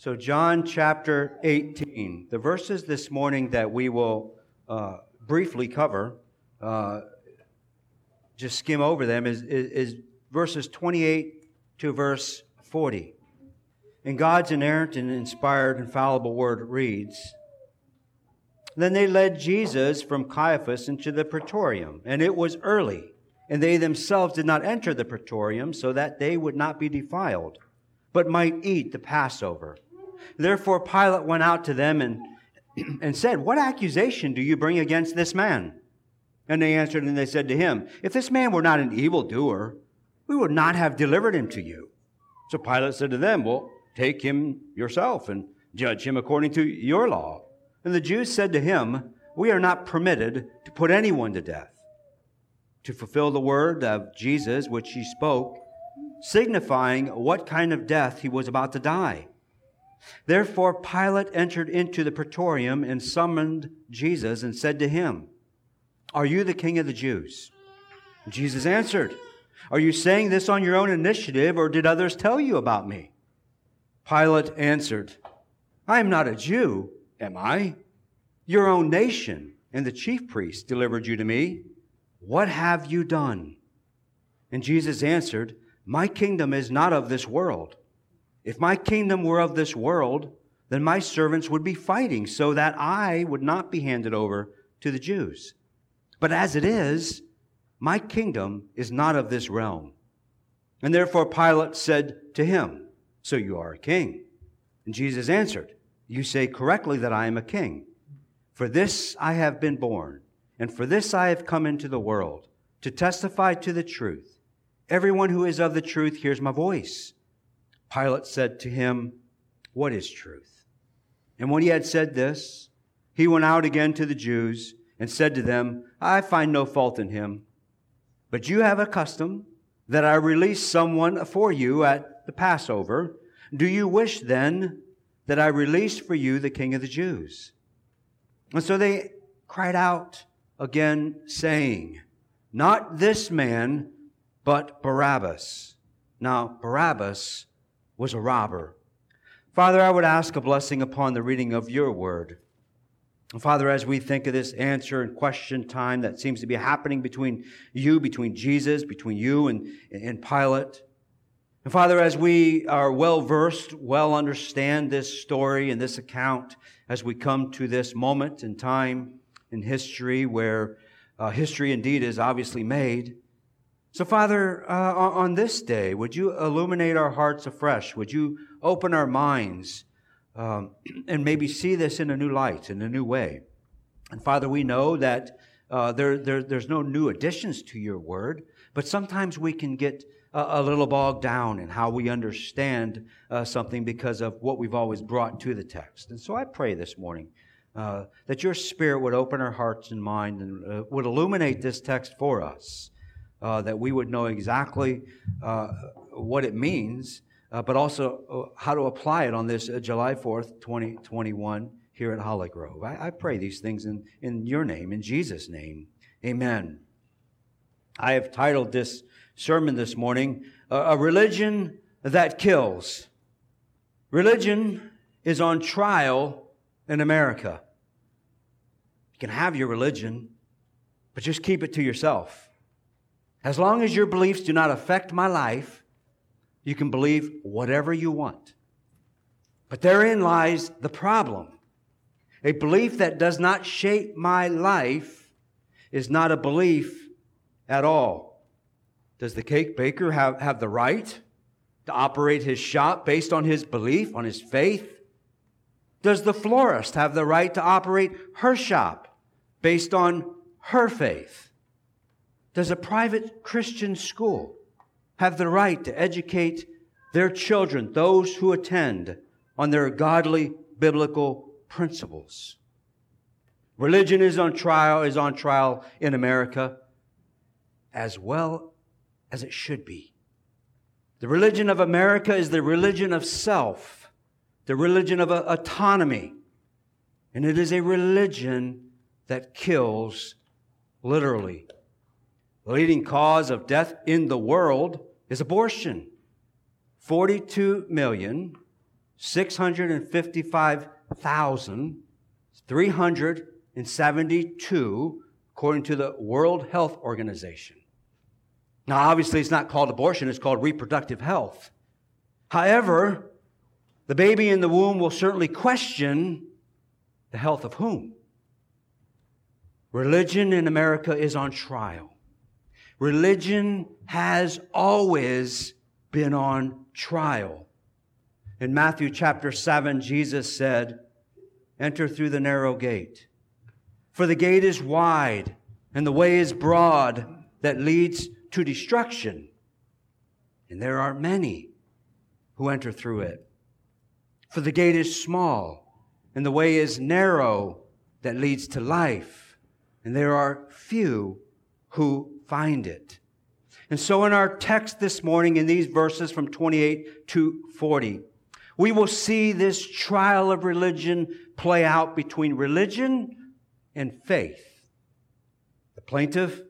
So, John chapter 18, the verses this morning that we will uh, briefly cover, uh, just skim over them, is, is, is verses 28 to verse 40. And God's inerrant and inspired, infallible word reads Then they led Jesus from Caiaphas into the praetorium, and it was early, and they themselves did not enter the praetorium, so that they would not be defiled, but might eat the Passover. Therefore Pilate went out to them and, and said, What accusation do you bring against this man? And they answered and they said to him, If this man were not an evildoer, we would not have delivered him to you. So Pilate said to them, Well, take him yourself and judge him according to your law. And the Jews said to him, We are not permitted to put anyone to death. To fulfill the word of Jesus which he spoke, signifying what kind of death he was about to die. Therefore Pilate entered into the praetorium and summoned Jesus and said to him, Are you the king of the Jews? Jesus answered, Are you saying this on your own initiative, or did others tell you about me? Pilate answered, I am not a Jew, am I? Your own nation and the chief priests delivered you to me. What have you done? And Jesus answered, My kingdom is not of this world. If my kingdom were of this world, then my servants would be fighting so that I would not be handed over to the Jews. But as it is, my kingdom is not of this realm. And therefore Pilate said to him, So you are a king. And Jesus answered, You say correctly that I am a king. For this I have been born, and for this I have come into the world, to testify to the truth. Everyone who is of the truth hears my voice. Pilate said to him, What is truth? And when he had said this, he went out again to the Jews and said to them, I find no fault in him. But you have a custom that I release someone for you at the Passover. Do you wish then that I release for you the king of the Jews? And so they cried out again, saying, Not this man, but Barabbas. Now, Barabbas was a robber. Father, I would ask a blessing upon the reading of your word. Father, as we think of this answer and question time that seems to be happening between you, between Jesus, between you and, and Pilate. And Father, as we are well versed, well understand this story and this account, as we come to this moment in time in history where uh, history indeed is obviously made, so, Father, uh, on this day, would you illuminate our hearts afresh? Would you open our minds um, and maybe see this in a new light, in a new way? And Father, we know that uh, there, there, there's no new additions to your word, but sometimes we can get a, a little bogged down in how we understand uh, something because of what we've always brought to the text. And so I pray this morning uh, that your Spirit would open our hearts and mind and uh, would illuminate this text for us uh, that we would know exactly uh, what it means, uh, but also uh, how to apply it on this uh, July 4th, 2021, here at Holly Grove. I, I, pray these things in, in your name, in Jesus' name. Amen. I have titled this sermon this morning, A Religion That Kills. Religion is on trial in America. You can have your religion, but just keep it to yourself. As long as your beliefs do not affect my life, you can believe whatever you want. But therein lies the problem. A belief that does not shape my life is not a belief at all. Does the cake baker have, have the right to operate his shop based on his belief, on his faith? Does the florist have the right to operate her shop based on her faith? Does a private Christian school have the right to educate their children, those who attend, on their godly biblical principles? Religion is on trial, is on trial in America as well as it should be. The religion of America is the religion of self, the religion of autonomy, and it is a religion that kills literally the leading cause of death in the world is abortion. 42,655,372 according to the World Health Organization. Now, obviously, it's not called abortion, it's called reproductive health. However, the baby in the womb will certainly question the health of whom? Religion in America is on trial. Religion has always been on trial. In Matthew chapter 7, Jesus said, Enter through the narrow gate. For the gate is wide and the way is broad that leads to destruction. And there are many who enter through it. For the gate is small and the way is narrow that leads to life. And there are few who find it. And so in our text this morning, in these verses from 28 to 40, we will see this trial of religion play out between religion and faith. The plaintiff,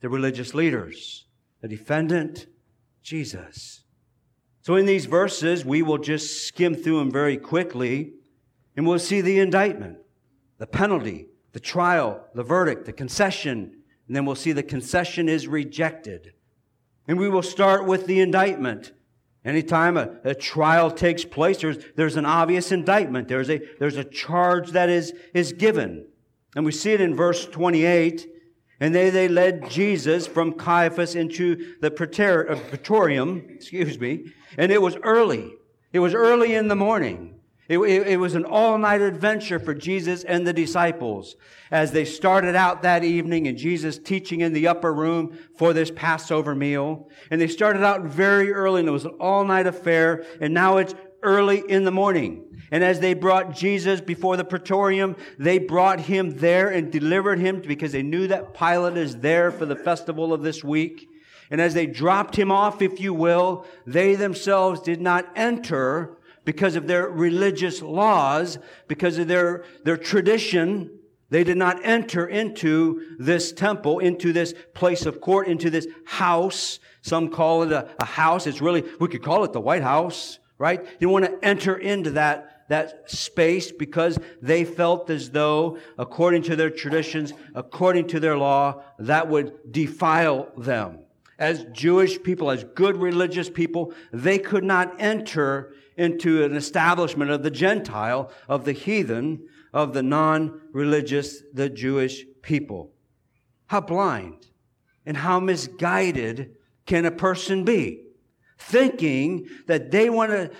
the religious leaders, the defendant, Jesus. So in these verses, we will just skim through them very quickly and we'll see the indictment, the penalty, the trial, the verdict, the concession, and then we'll see the concession is rejected. And we will start with the indictment. Anytime a, a, trial takes place, there's, there's an obvious indictment. There's a, there's a charge that is, is given. And we see it in verse 28. And they, they led Jesus from Caiaphas into the uh, praetorium, excuse me, and it was early. It was early in the morning. It, it, it, was an all night adventure for Jesus and the disciples as they started out that evening and Jesus teaching in the upper room for this Passover meal. And they started out very early and it was an all night affair and now it's early in the morning. And as they brought Jesus before the praetorium, they brought him there and delivered him because they knew that Pilate is there for the festival of this week. And as they dropped him off, if you will, they themselves did not enter because of their religious laws, because of their, their tradition, they did not enter into this temple, into this place of court, into this house. Some call it a, a house. It's really, we could call it the White House, right? They want to enter into that, that space because they felt as though, according to their traditions, according to their law, that would defile them. As Jewish people, as good religious people, they could not enter into an establishment of the Gentile, of the heathen, of the non religious, the Jewish people. How blind and how misguided can a person be? Thinking that they want to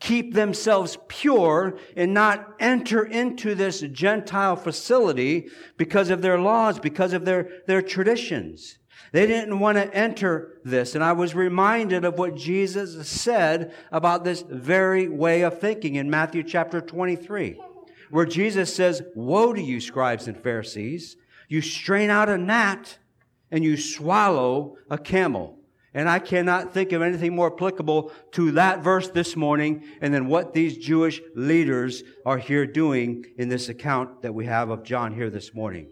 keep themselves pure and not enter into this Gentile facility because of their laws, because of their, their traditions. They didn't want to enter this. And I was reminded of what Jesus said about this very way of thinking in Matthew chapter 23, where Jesus says, Woe to you, scribes and Pharisees! You strain out a gnat and you swallow a camel. And I cannot think of anything more applicable to that verse this morning and than what these Jewish leaders are here doing in this account that we have of John here this morning.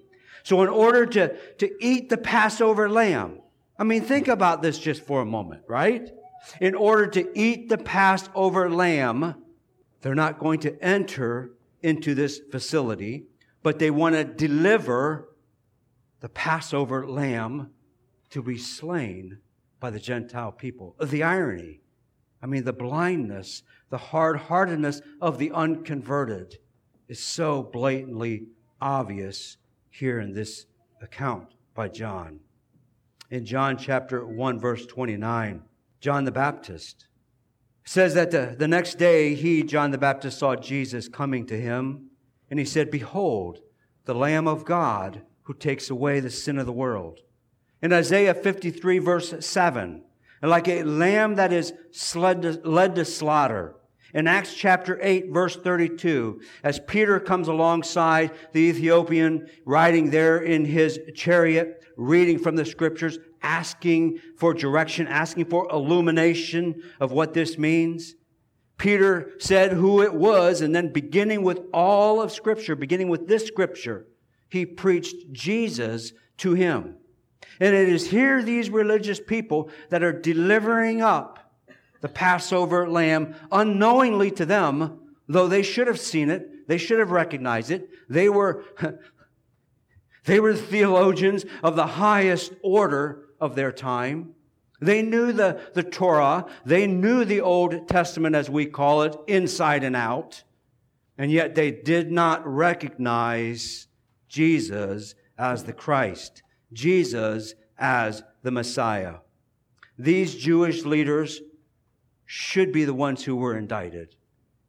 So in order to, to eat the Passover lamb, I mean, think about this just for a moment, right? In order to eat the Passover lamb, they're not going to enter into this facility, but they want to deliver the Passover lamb to be slain by the Gentile people. The irony, I mean, the blindness, the hard heartedness of the unconverted is so blatantly obvious here in this account by John. In John chapter 1, verse 29, John the Baptist says that the, the next day he, John the Baptist, saw Jesus coming to him, and he said, Behold, the Lamb of God who takes away the sin of the world. In Isaiah 53, verse 7, like a lamb that is led to, led to slaughter, in Acts chapter 8, verse 32, as Peter comes alongside the Ethiopian, riding there in his chariot, reading from the scriptures, asking for direction, asking for illumination of what this means. Peter said who it was, and then beginning with all of scripture, beginning with this scripture, he preached Jesus to him. And it is here these religious people that are delivering up the Passover lamb, unknowingly to them, though they should have seen it, they should have recognized it. They were, they were theologians of the highest order of their time. They knew the, the Torah. They knew the Old Testament, as we call it, inside and out. And yet they did not recognize Jesus as the Christ, Jesus as the Messiah. These Jewish leaders should be the ones who were indicted.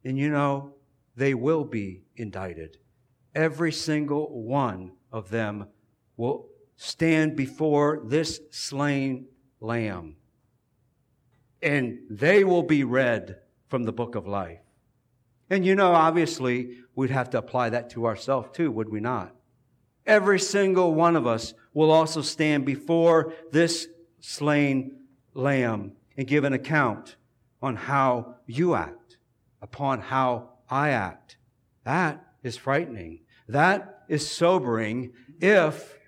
And you know, they will be indicted. Every single one of them will stand before this slain lamb. And they will be read from the book of life. And you know, obviously, we'd have to apply that to ourselves too, would we not? Every single one of us will also stand before this slain lamb and give an account on how you act, upon how I act. That is frightening. That is sobering if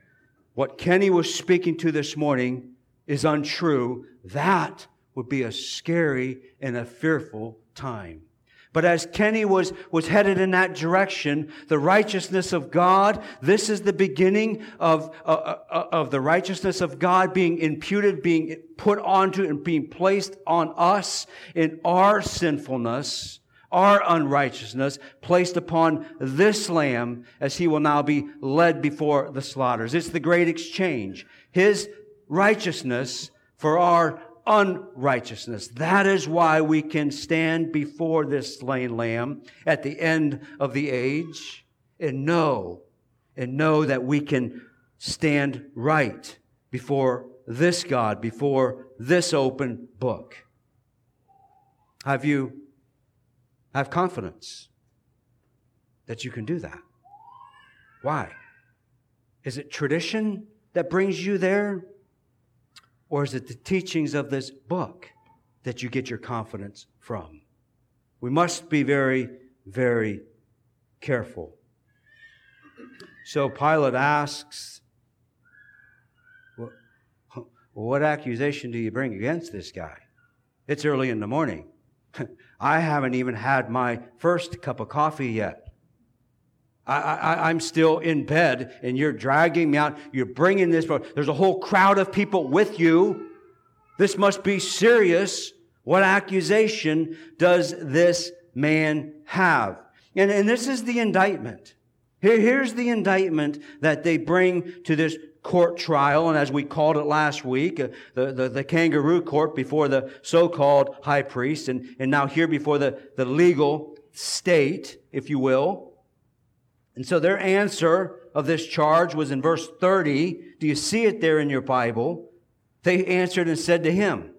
what Kenny was speaking to this morning is untrue. That would be a scary and a fearful time. But as Kenny was, was headed in that direction, the righteousness of God, this is the beginning of, uh, uh, uh, of the righteousness of God being imputed, being put onto and being placed on us in our sinfulness, our unrighteousness, placed upon this lamb as he will now be led before the slaughters. It's the great exchange. His righteousness for our unrighteousness. That is why we can stand before this slain lamb at the end of the age and know, and know that we can stand right before this God, before this open book. Have you have confidence that you can do that? Why? Is it tradition that brings you there? Or is it the teachings of this book that you get your confidence from? We must be very, very careful. So Pilate asks, well, What accusation do you bring against this guy? It's early in the morning. I haven't even had my first cup of coffee yet. I, am still in bed and you're dragging me out. You're bringing this. There's a whole crowd of people with you. This must be serious. What accusation does this man have? And, and this is the indictment. Here, here's the indictment that they bring to this court trial, and as we called it last week, uh, the, the, the, kangaroo court before the so-called high priest, and, and now here before the, the legal state, if you will. And so their answer of this charge was in verse 30. Do you see it there in your Bible? They answered and said to him,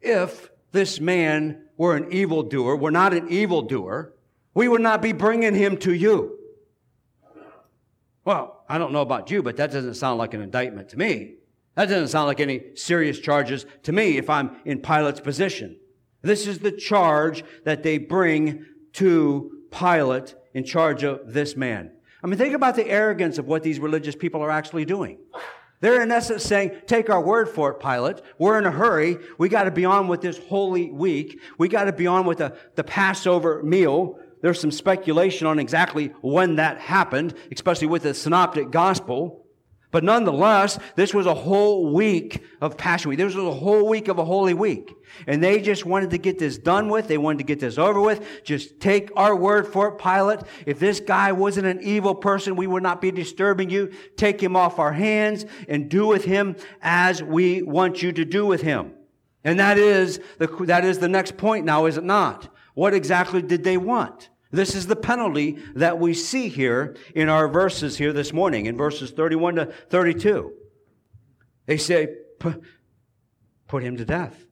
If this man were an evildoer, were not an evildoer, we would not be bringing him to you. Well, I don't know about you, but that doesn't sound like an indictment to me. That doesn't sound like any serious charges to me if I'm in Pilate's position. This is the charge that they bring to Pilate in charge of this man. I mean, think about the arrogance of what these religious people are actually doing. They're in essence saying, take our word for it, Pilate. We're in a hurry. We got to be on with this holy week. We got to be on with the, the Passover meal. There's some speculation on exactly when that happened, especially with the synoptic gospel. But nonetheless, this was a whole week of Passion Week. This was a whole week of a Holy Week. And they just wanted to get this done with. They wanted to get this over with. Just take our word for it, Pilate. If this guy wasn't an evil person, we would not be disturbing you. Take him off our hands and do with him as we want you to do with him. And that is the, that is the next point now, is it not? What exactly did they want? This is the penalty that we see here in our verses here this morning, in verses 31 to 32. They say, put him to death.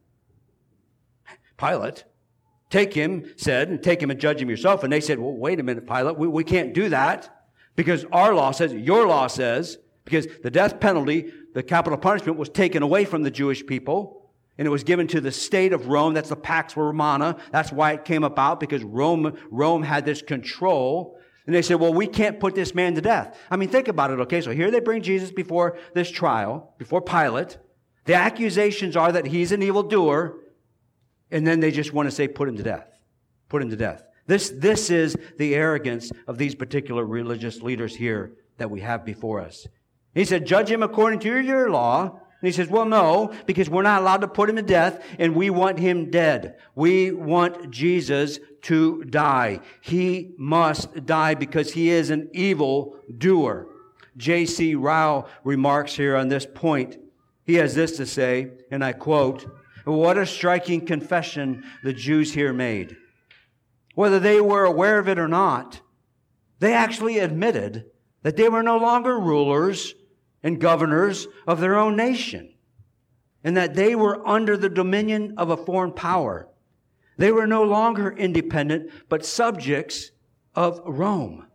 Pilate, take him, said, and take him and judge him yourself. And they said, well, wait a minute, Pilate, we, we can't do that because our law says, your law says, because the death penalty, the capital punishment was taken away from the Jewish people and it was given to the state of Rome. That's the Pax Romana. That's why it came about because Rome, Rome had this control. And they said, well, we can't put this man to death. I mean, think about it. Okay. So here they bring Jesus before this trial, before Pilate. The accusations are that he's an evildoer And then they just want to say, put him to death. Put him to death. This, this is the arrogance of these particular religious leaders here that we have before us. He said, judge him according to your law. And he says, well, no, because we're not allowed to put him to death and we want him dead. We want Jesus to die. He must die because he is an evil doer. J.C. Ryle remarks here on this point. He has this to say, and I quote, what a striking confession the Jews here made. Whether they were aware of it or not, they actually admitted that they were no longer rulers and governors of their own nation, and that they were under the dominion of a foreign power. They were no longer independent, but subjects of Rome.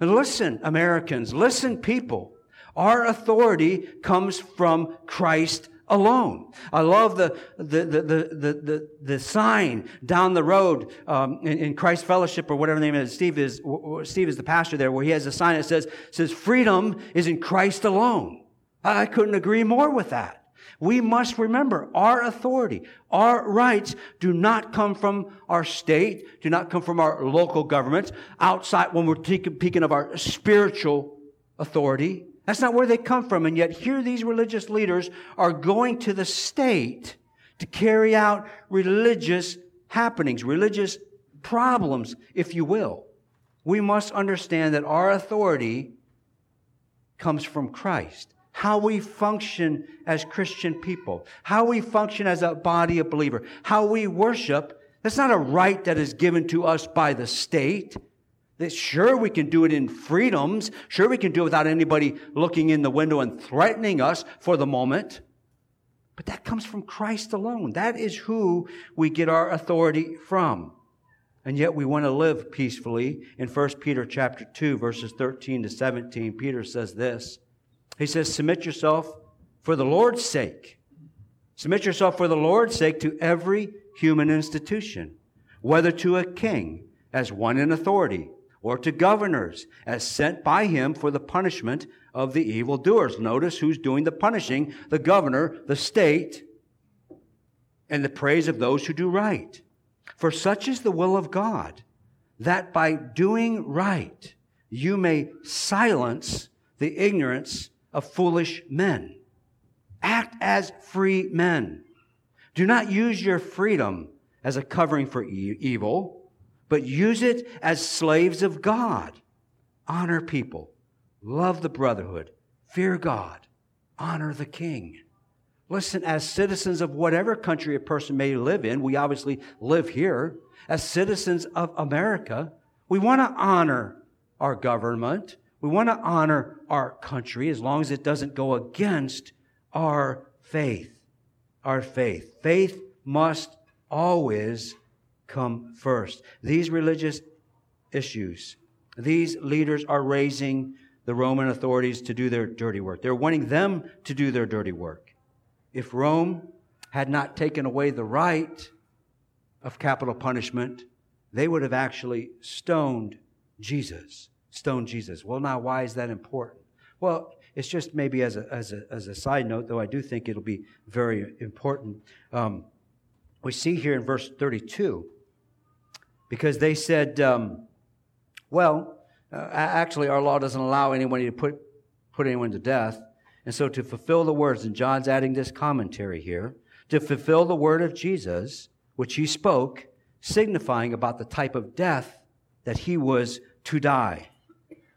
And listen, Americans, listen, people. Our authority comes from Christ alone. I love the, the, the, the, the, the sign down the road um, in, in, Christ Fellowship or whatever the name is. Steve is, Steve is the pastor there where he has a sign that says, says freedom is in Christ alone. I couldn't agree more with that. We must remember our authority, our rights do not come from our state, do not come from our local governments, outside when we're speaking of our spiritual authority. That's not where they come from. And yet here these religious leaders are going to the state to carry out religious happenings, religious problems, if you will. We must understand that our authority comes from Christ. How we function as Christian people, how we function as a body of believer, how we worship, that's not a right that is given to us by the state. That sure, we can do it in freedoms. Sure, we can do it without anybody looking in the window and threatening us for the moment. But that comes from Christ alone. That is who we get our authority from. And yet we want to live peacefully. In 1 Peter chapter 2, verses 13 to 17, Peter says this. He says, Submit yourself for the Lord's sake. Submit yourself for the Lord's sake to every human institution, whether to a king as one in authority or to governors as sent by him for the punishment of the evildoers. Notice who's doing the punishing the governor, the state, and the praise of those who do right. For such is the will of God, that by doing right you may silence the ignorance of foolish men. Act as free men. Do not use your freedom as a covering for e- evil but use it as slaves of God. Honor people, love the brotherhood, fear God, honor the king. Listen, as citizens of whatever country a person may live in, we obviously live here. As citizens of America, we want to honor our government. We want to honor our country as long as it doesn't go against our faith. Our faith. Faith must always come first. These religious issues, these leaders are raising the Roman authorities to do their dirty work. They're wanting them to do their dirty work. If Rome had not taken away the right of capital punishment, they would have actually stoned Jesus. Stoned Jesus. Well, now, why is that important? Well, it's just maybe as a, as a, as a side note, though I do think it'll be very important. Um, we see here in verse 32 because they said, um, well, uh, actually, our law doesn't allow anyone to put, put anyone to death. And so, to fulfill the words, and John's adding this commentary here, to fulfill the word of Jesus, which he spoke, signifying about the type of death that he was to die.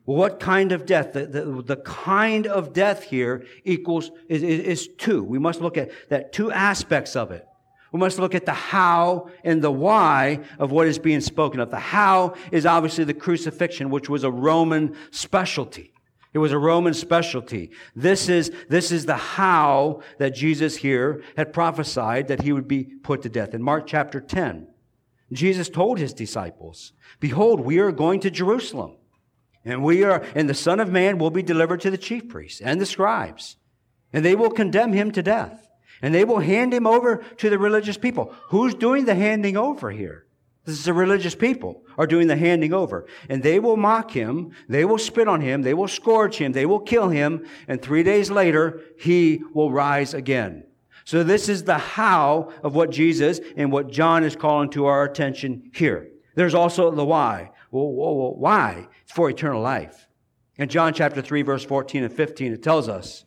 Well, what kind of death? The, the, the kind of death here equals is, is, is two. We must look at that two aspects of it. We must look at the how and the why of what is being spoken of. The how is obviously the crucifixion, which was a Roman specialty. It was a Roman specialty. This is, this is the how that Jesus here had prophesied that he would be put to death. In Mark chapter 10, Jesus told his disciples, Behold, we are going to Jerusalem, and we are, and the Son of Man will be delivered to the chief priests and the scribes, and they will condemn him to death and they will hand him over to the religious people. Who's doing the handing over here? This is the religious people are doing the handing over. And they will mock him. They will spit on him. They will scourge him. They will kill him. And three days later, he will rise again. So this is the how of what Jesus and what John is calling to our attention here. There's also the why. Well, why? It's for eternal life. In John chapter 3, verse 14 and 15, it tells us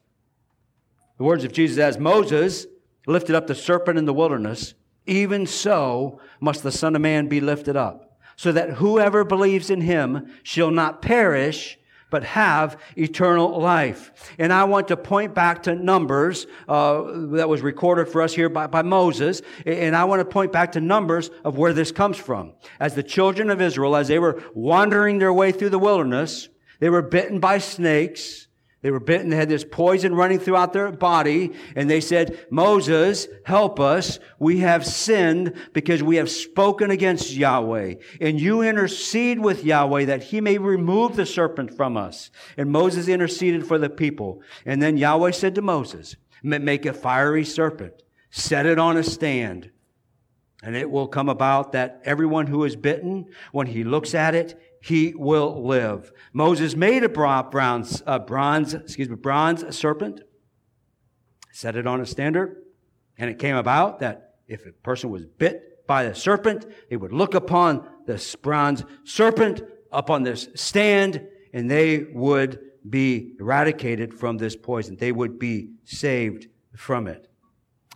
the words of Jesus as Moses lifted up the serpent in the wilderness, even so must the Son of Man be lifted up, so that whoever believes in him shall not perish, but have eternal life. And I want to point back to Numbers uh, that was recorded for us here by, by Moses. And I want to point back to Numbers of where this comes from. As the children of Israel, as they were wandering their way through the wilderness, they were bitten by snakes. They were bitten, they had this poison running throughout their body, and they said, Moses, help us. We have sinned because we have spoken against Yahweh. And you intercede with Yahweh that he may remove the serpent from us. And Moses interceded for the people. And then Yahweh said to Moses, make a fiery serpent, set it on a stand. And it will come about that everyone who is bitten, when he looks at it, he will live. Moses made a bronze, a bronze, excuse me, bronze serpent, set it on a standard, and it came about that if a person was bit by the serpent, they would look upon this bronze serpent up on this stand, and they would be eradicated from this poison. They would be saved from it.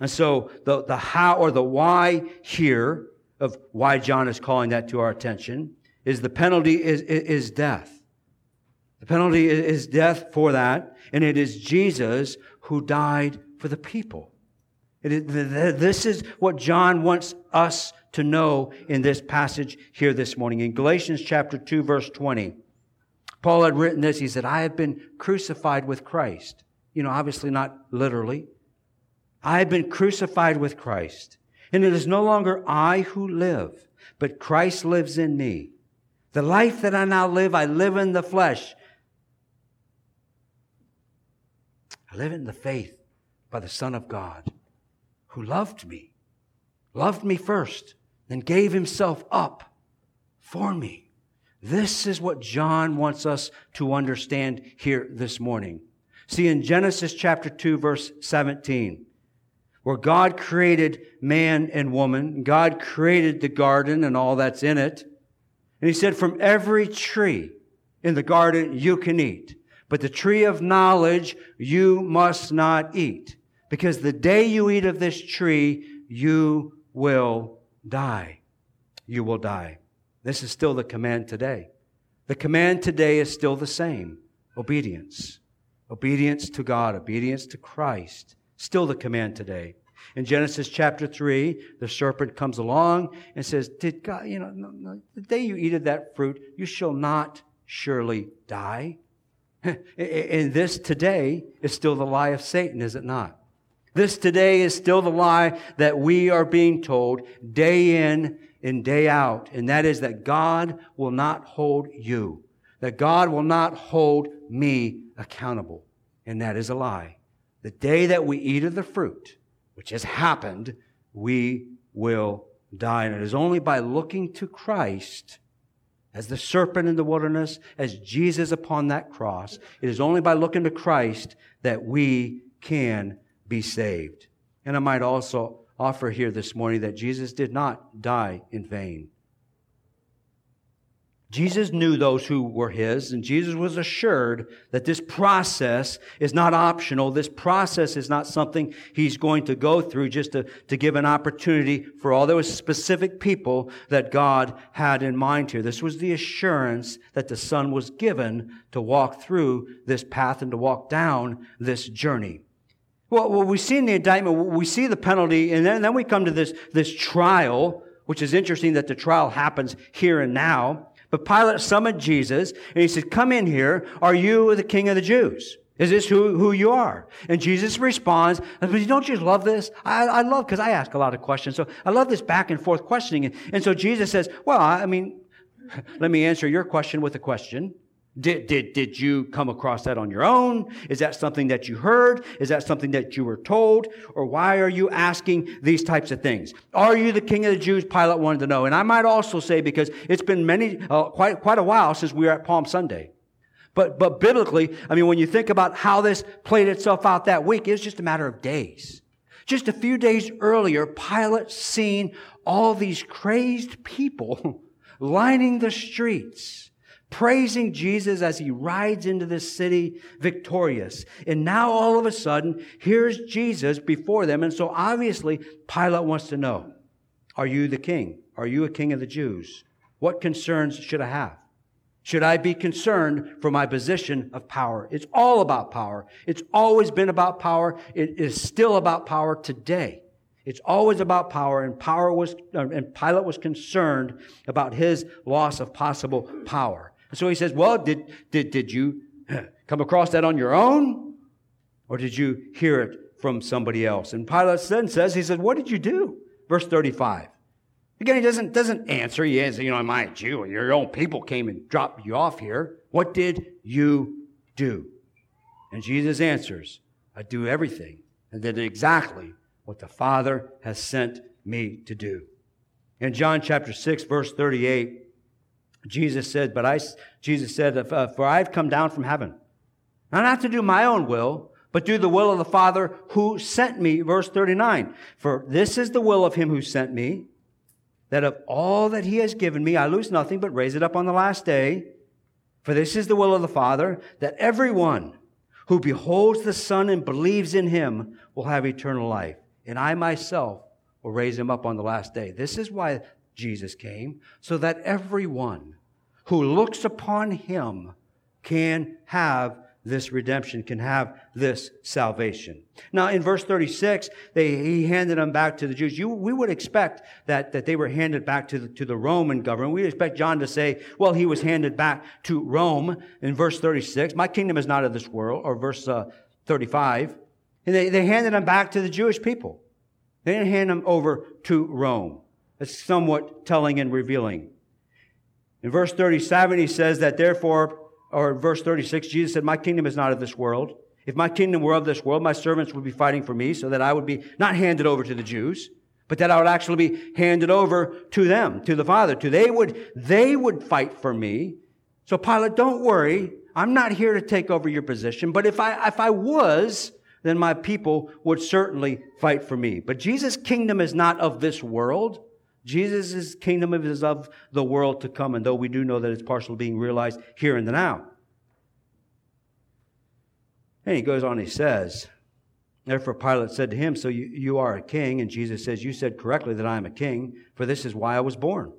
And so the, the how or the why here of why John is calling that to our attention is the penalty is, is death. The penalty is death for that, and it is Jesus who died for the people. this is what John wants us to know in this passage here this morning. In Galatians chapter 2, verse 20, Paul had written this. He said, I have been crucified with Christ. You know, obviously not literally. I have been crucified with Christ. And it is no longer I who live, but Christ lives in me. The life that I now live, I live in the flesh. I live in the faith by the Son of God who loved me, loved me first, then gave himself up for me. This is what John wants us to understand here this morning. See, in Genesis chapter 2, verse 17, where God created man and woman, God created the garden and all that's in it. And he said, From every tree in the garden you can eat, but the tree of knowledge you must not eat, because the day you eat of this tree, you will die. You will die. This is still the command today. The command today is still the same obedience. Obedience to God, obedience to Christ. Still the command today. In Genesis chapter 3, the serpent comes along and says, Did God, you know, no, no, the day you eat of that fruit, you shall not surely die. and this today is still the lie of Satan, is it not? This today is still the lie that we are being told day in and day out, and that is that God will not hold you, that God will not hold me accountable. And that is a lie. The day that we eat of the fruit, which has happened, we will die. And it is only by looking to Christ as the serpent in the wilderness, as Jesus upon that cross, it is only by looking to Christ that we can be saved. And I might also offer here this morning that Jesus did not die in vain. Jesus knew those who were his, and Jesus was assured that this process is not optional. This process is not something he's going to go through just to, to give an opportunity for all those specific people that God had in mind here. This was the assurance that the Son was given to walk through this path and to walk down this journey. Well, well we see in the indictment, we see the penalty, and then, and then we come to this, this trial, which is interesting that the trial happens here and now. But Pilate summoned Jesus and he said, Come in here. Are you the king of the Jews? Is this who, who you are? And Jesus responds, Don't you love this? I, I love, because I ask a lot of questions. So I love this back and forth questioning. And, and so Jesus says, Well, I mean, let me answer your question with a question. Did, did, did you come across that on your own? Is that something that you heard? Is that something that you were told? Or why are you asking these types of things? Are you the king of the Jews? Pilate wanted to know. And I might also say, because it's been many, uh, quite, quite a while since we were at Palm Sunday. But, but biblically, I mean, when you think about how this played itself out that week, it was just a matter of days. Just a few days earlier, Pilate seen all these crazed people lining the streets, praising Jesus as he rides into this city victorious. And now all of a sudden, here's Jesus before them. And so obviously, Pilate wants to know, are you the king? Are you a king of the Jews? What concerns should I have? Should I be concerned for my position of power? It's all about power. It's always been about power. It is still about power today. It's always about power, and power was, and Pilate was concerned about his loss of possible power. And so he says, Well, did, did, did you come across that on your own? Or did you hear it from somebody else? And Pilate then says, He said, What did you do? Verse 35. Again, he doesn't, doesn't answer. He says, You know, am I a Jew? Your own people came and dropped you off here. What did you do? And Jesus answers, I do everything and did exactly what the Father has sent me to do. In John chapter 6, verse 38, Jesus said, But I, Jesus said, uh, For I've come down from heaven, not, not to do my own will, but do the will of the Father who sent me. Verse 39, For this is the will of him who sent me, that of all that he has given me, I lose nothing, but raise it up on the last day. For this is the will of the Father, that everyone who beholds the Son and believes in him will have eternal life and I myself will raise him up on the last day. This is why Jesus came, so that everyone who looks upon him can have this redemption, can have this salvation. Now, in verse 36, they, he handed them back to the Jews. You, we would expect that, that they were handed back to the, to the Roman government. We expect John to say, well, he was handed back to Rome in verse 36. My kingdom is not of this world, or verse uh, 35. And they, they handed them back to the Jewish people. They didn't hand them over to Rome. That's somewhat telling and revealing. In verse 37, he says that therefore, or verse 36, Jesus said, My kingdom is not of this world. If my kingdom were of this world, my servants would be fighting for me so that I would be not handed over to the Jews, but that I would actually be handed over to them, to the Father. To they would, they would fight for me. So Pilate, don't worry. I'm not here to take over your position, but if I, if I was, then my people would certainly fight for me. But Jesus' kingdom is not of this world. Jesus' kingdom is of the world to come, and though we do know that it's partially being realized here and now. And he goes on, he says, Therefore Pilate said to him, So you, you are a king? And Jesus says, You said correctly that I am a king, for this is why I was born.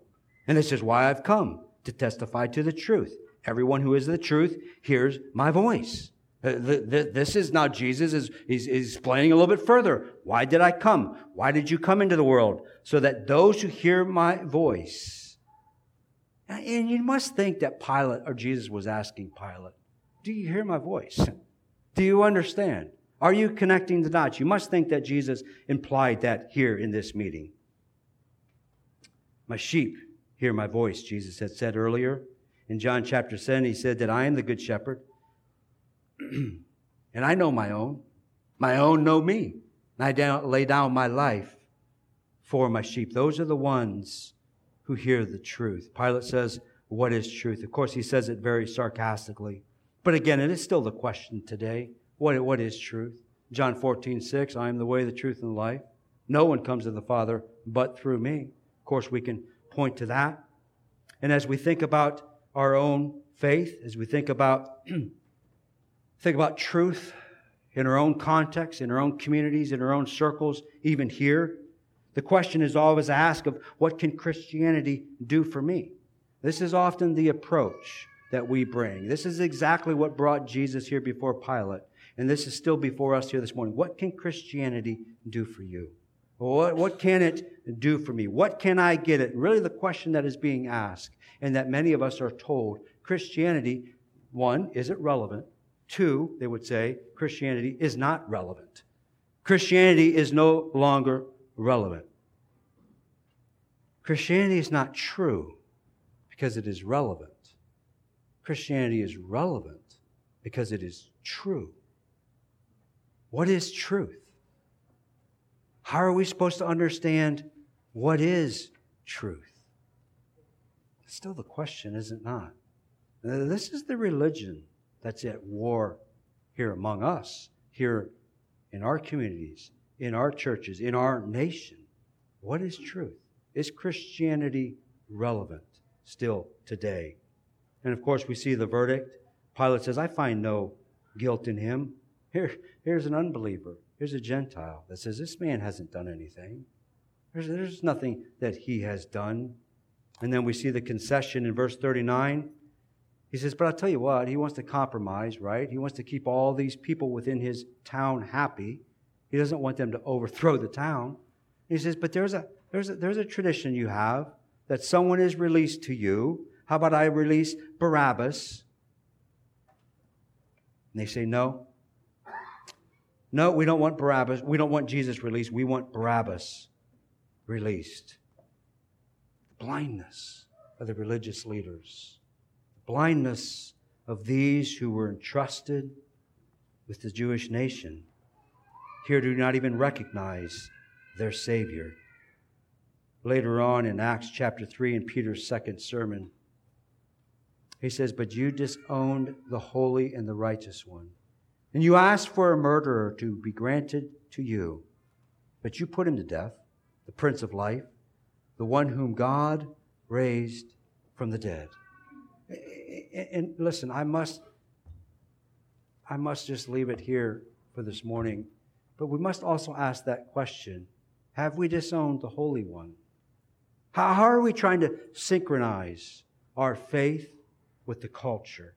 And this is why I've come, to testify to the truth. Everyone who is the truth hears my voice. Uh, this is now Jesus is he's explaining a little bit further. Why did I come? Why did you come into the world? So that those who hear my voice. And you must think that Pilate or Jesus was asking Pilate, Do you hear my voice? Do you understand? Are you connecting the dots? You must think that Jesus implied that here in this meeting. My sheep hear my voice, Jesus had said earlier. In John chapter 7, he said that I am the good shepherd. and I know my own. My own know me. And I lay down my life for my sheep. Those are the ones who hear the truth. Pilate says, What is truth? Of course, he says it very sarcastically. But again, it is still the question today. What, what is truth? John 14, 6, I am the way, the truth, and the life. No one comes to the Father but through me. Of course, we can point to that. And as we think about our own faith, as we think about think about truth in our own context, in our own communities, in our own circles, even here. The question is always asked of what can Christianity do for me? This is often the approach that we bring. This is exactly what brought Jesus here before Pilate. And this is still before us here this morning. What can Christianity do for you? What, what can it do for me? What can I get it? Really, the question that is being asked, and that many of us are told Christianity, one, is it relevant? Two, they would say, Christianity is not relevant. Christianity is no longer relevant. Christianity is not true because it is relevant. Christianity is relevant because it is true. What is truth? How are we supposed to understand what is truth? It's still the question, is it not? This is the religion that's at war here among us, here in our communities, in our churches, in our nation. What is truth? Is Christianity relevant still today? And of course, we see the verdict. Pilate says, I find no guilt in him. Here, here's an unbeliever. Here's a Gentile that says, This man hasn't done anything. There's, there's nothing that he has done. And then we see the concession in verse 39. He says, But I'll tell you what, he wants to compromise, right? He wants to keep all these people within his town happy. He doesn't want them to overthrow the town. He says, But there's a, there's a, there's a tradition you have that someone is released to you. How about I release Barabbas? And they say, No. No, we don't want Barabbas. We don't want Jesus released. We want Barabbas released. The blindness of the religious leaders, blindness of these who were entrusted with the Jewish nation, here do not even recognize their Savior. Later on in Acts chapter 3, in Peter's second sermon, he says, But you disowned the holy and the righteous one. And you asked for a murderer to be granted to you, but you put him to death the Prince of Life, the one whom God raised from the dead. And listen, I must I must just leave it here for this morning. But we must also ask that question Have we disowned the Holy One? How, how are we trying to synchronize our faith with the culture?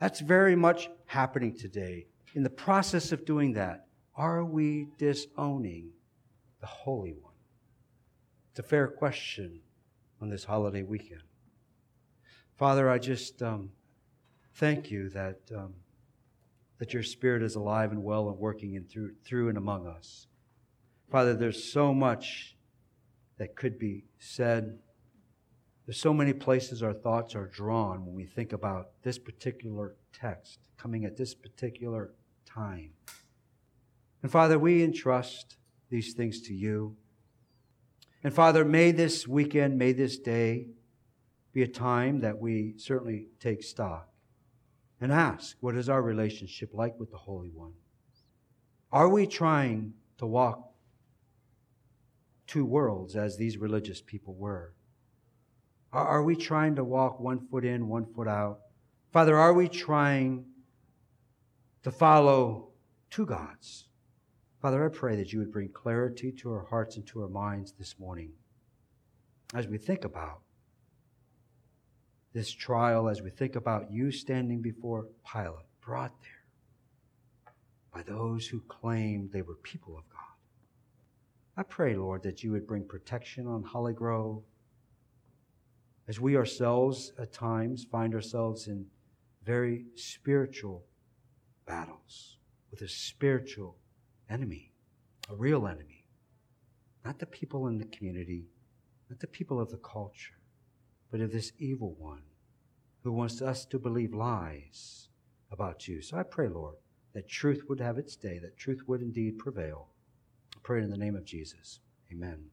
That's very much happening today. In the process of doing that, are we disowning the Holy One? It's a fair question on this holiday weekend. Father, I just um, thank you that, um, that your Spirit is alive and well and working in through, through and among us. Father, there's so much that could be said. There's so many places our thoughts are drawn when we think about this particular text coming at this particular time. And Father, we entrust these things to you. And Father, may this weekend, may this day be a time that we certainly take stock and ask, what is our relationship like with the Holy One? Are we trying to walk two worlds as these religious people were? Are we trying to walk one foot in, one foot out? Father, are we trying to follow two gods? Father, I pray that you would bring clarity to our hearts and to our minds this morning as we think about this trial, as we think about you standing before Pilate, brought there by those who claimed they were people of God. I pray, Lord, that you would bring protection on Holly Grove as we ourselves at times find ourselves in very spiritual battles with a spiritual enemy, a real enemy. Not the people in the community, not the people of the culture, but of this evil one who wants us to believe lies about you. So I pray, Lord, that truth would have its day, that truth would indeed prevail. I pray in the name of Jesus. Amen.